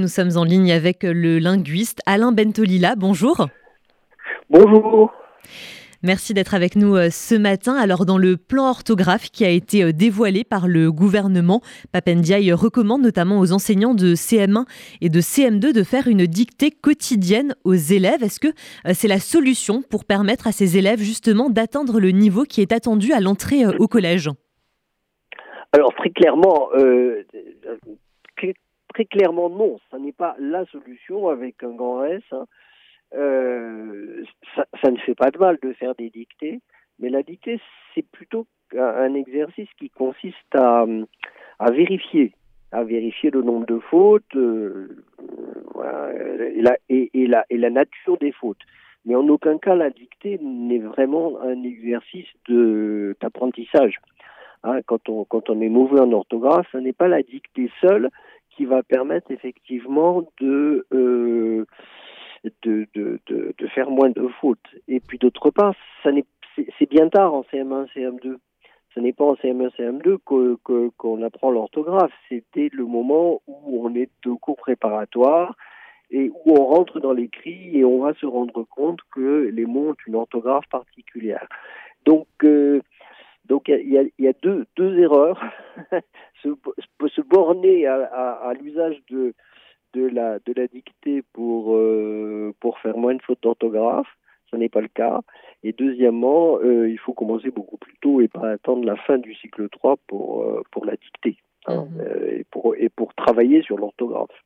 Nous sommes en ligne avec le linguiste Alain Bentolila. Bonjour. Bonjour. Merci d'être avec nous euh, ce matin. Alors, dans le plan orthographe qui a été euh, dévoilé par le gouvernement, Papendiaï recommande notamment aux enseignants de CM1 et de CM2 de faire une dictée quotidienne aux élèves. Est-ce que euh, c'est la solution pour permettre à ces élèves justement d'atteindre le niveau qui est attendu à l'entrée au collège? Alors, très clairement, très clairement non, ça n'est pas la solution avec un grand S. Hein. Euh, ça, ne fait pas de mal de faire des dictées, mais la dictée, c'est plutôt un exercice qui consiste à, à vérifier, à vérifier le nombre de fautes euh, et, la, et, la, et la nature des fautes. Mais en aucun cas, la dictée n'est vraiment un exercice d'apprentissage. Hein, quand, on, quand on est mauvais en orthographe, ce n'est pas la dictée seule qui va permettre effectivement de, euh, de, de, de, faire moins de fautes. Et puis d'autre part, ça c'est bien tard en CM1, CM2. Ce n'est pas en CM1, CM2 qu'on que, apprend l'orthographe. C'était le moment où on est au cours préparatoire et où on rentre dans l'écrit et on va se rendre compte que les mots ont une orthographe particulière. Donc, euh, donc il y a, y a, deux, deux erreurs. À, à, à l'usage de, de, la, de la dictée pour, euh, pour faire moins de fautes d'orthographe. Ce n'est pas le cas. Et deuxièmement, euh, il faut commencer beaucoup plus tôt et pas attendre la fin du cycle 3 pour, euh, pour la dictée hein, mhm. et, pour, et pour travailler sur l'orthographe.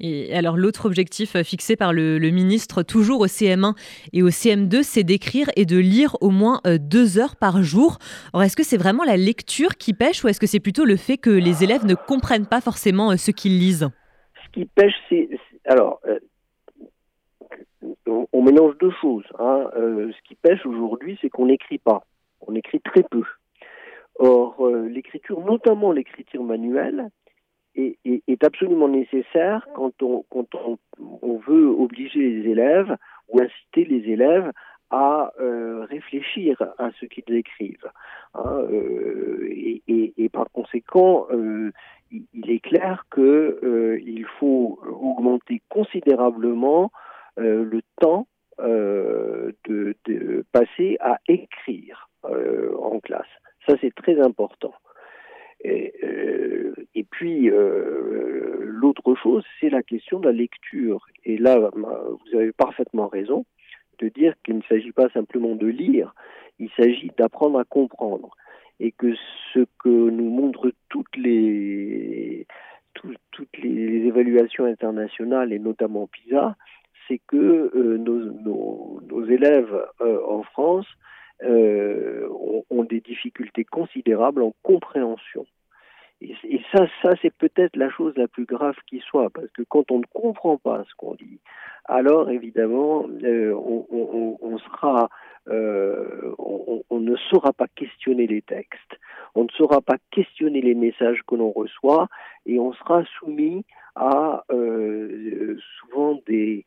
Et alors l'autre objectif euh, fixé par le, ministre, toujours au CM1 et au CM2, c'est d'écrire et de lire au moins euh, deux heures par jour. Alors est-ce que c'est vraiment la lecture qui pêche ou est-ce que c'est plutôt le fait que les élèves ne comprennent pas forcément euh, ce qu'ils lisent? Ce qui pêche, c'est... Alors, on, mélange deux choses. Hein. ce qui pêche aujourd'hui, c'est qu'on n'écrit pas. On écrit très peu. Or, l'écriture, notamment l'écriture manuelle, est, absolument nécessaire quand on, quand on, veut obliger les élèves ou inciter les élèves à euh, réfléchir à ce qu'ils écrivent. Hein, euh, et, par conséquent, euh, il, est clair qu'il faut augmenter considérablement le temps de, de, passer à écrire en classe. Ça, c'est très important. Et, euh, et puis, euh, l'autre chose, c'est la question de la lecture. Et là, vous avez parfaitement raison de dire qu'il ne s'agit pas simplement de lire, il s'agit d'apprendre à comprendre. Et que ce que nous montrent toutes les, toutes les évaluations internationales, et notamment PISA, c'est que euh, nos, élèves en France difficultés considérables en compréhension. Et, ça, ça c'est peut-être la chose la plus grave qui soit, parce que quand on ne comprend pas ce qu'on dit, alors évidemment, euh, on, sera, euh, on, ne saura pas questionner les textes, on ne saura pas questionner les messages que l'on reçoit, et on sera soumis à euh, souvent des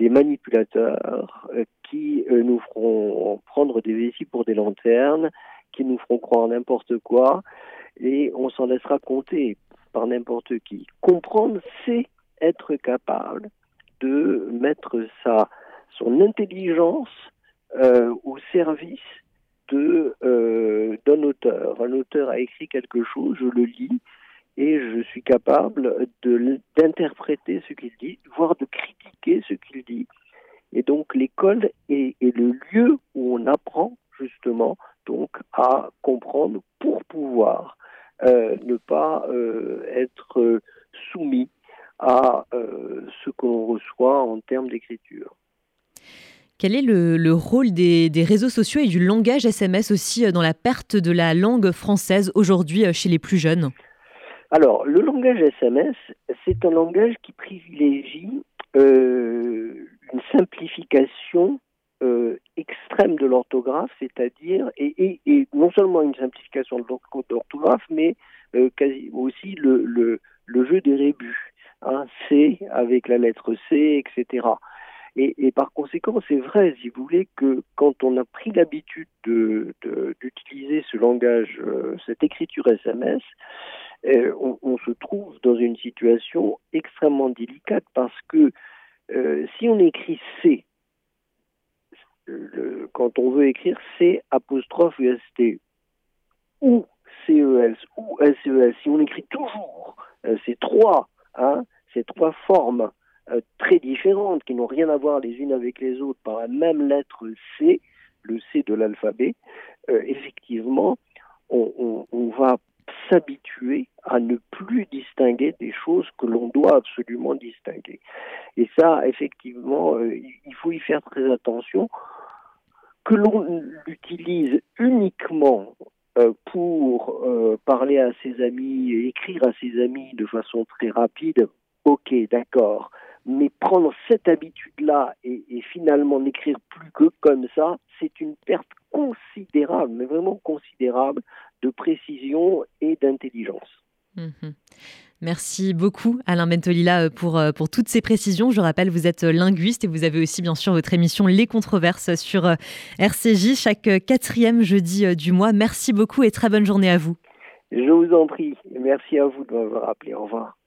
des manipulateurs qui nous feront prendre des vessies pour des lanternes, nous feront croire n'importe quoi, et on s'en laissera compter par n'importe qui. Comprendre, c'est être capable de mettre sa, son intelligence euh, au service euh, d'un auteur. Un auteur a écrit quelque chose, je le lis et je suis capable d'interpréter ce qu'il dit, voire de critiquer ce qu'il dit. Et donc l'école est, le lieu où on apprend justement à comprendre pour pouvoir euh, ne pas euh, être soumis à euh, ce qu'on reçoit en termes d'écriture. Quel est le, rôle des, réseaux sociaux et du langage SMS aussi dans la perte de la langue française aujourd'hui chez les plus jeunes? Alors, le langage SMS, c'est un langage qui privilégie une simplification euh, extrême de l'orthographe, c'est-à-dire, et, non seulement une simplification de l'orthographe, mais euh, aussi le, jeu des rébus. Hein, C avec la lettre C, etc. Et, par conséquent, c'est vrai, si vous voulez, que quand on a pris l'habitude d'utiliser ce langage, euh, cette écriture SMS, on, se trouve dans une situation extrêmement délicate parce que si on écrit C, quand on veut écrire C apostrophe UST ou CES ou SES, si on écrit toujours ces trois, hein, ces trois formes euh, très différentes, qui n'ont rien à voir les unes avec les autres, par la même lettre C, le C de l'alphabet, euh, effectivement, on, va s'habituer à ne plus distinguer des choses que l'on doit absolument distinguer. Et ça, effectivement, euh, il faut y faire très attention. Que l'on l'utilise uniquement pour parler à ses amis écrire à ses amis de façon très rapide, ok, d'accord mais prendre cette habitude-là et, finalement n'écrire plus que comme ça, c'est une perte considérable, mais vraiment considérable, de précision et d'intelligence. Mhm. Merci beaucoup Alain Bentolila euh, pour, euh, pour toutes ces précisions. Je rappelle, vous êtes linguiste et vous avez aussi bien sûr votre émission Les Controverses sur euh, RCJ chaque quatrième jeudi du mois. Merci beaucoup et très bonne journée à vous. Je vous en prie. Merci à vous de m'avoir appelé. Au revoir.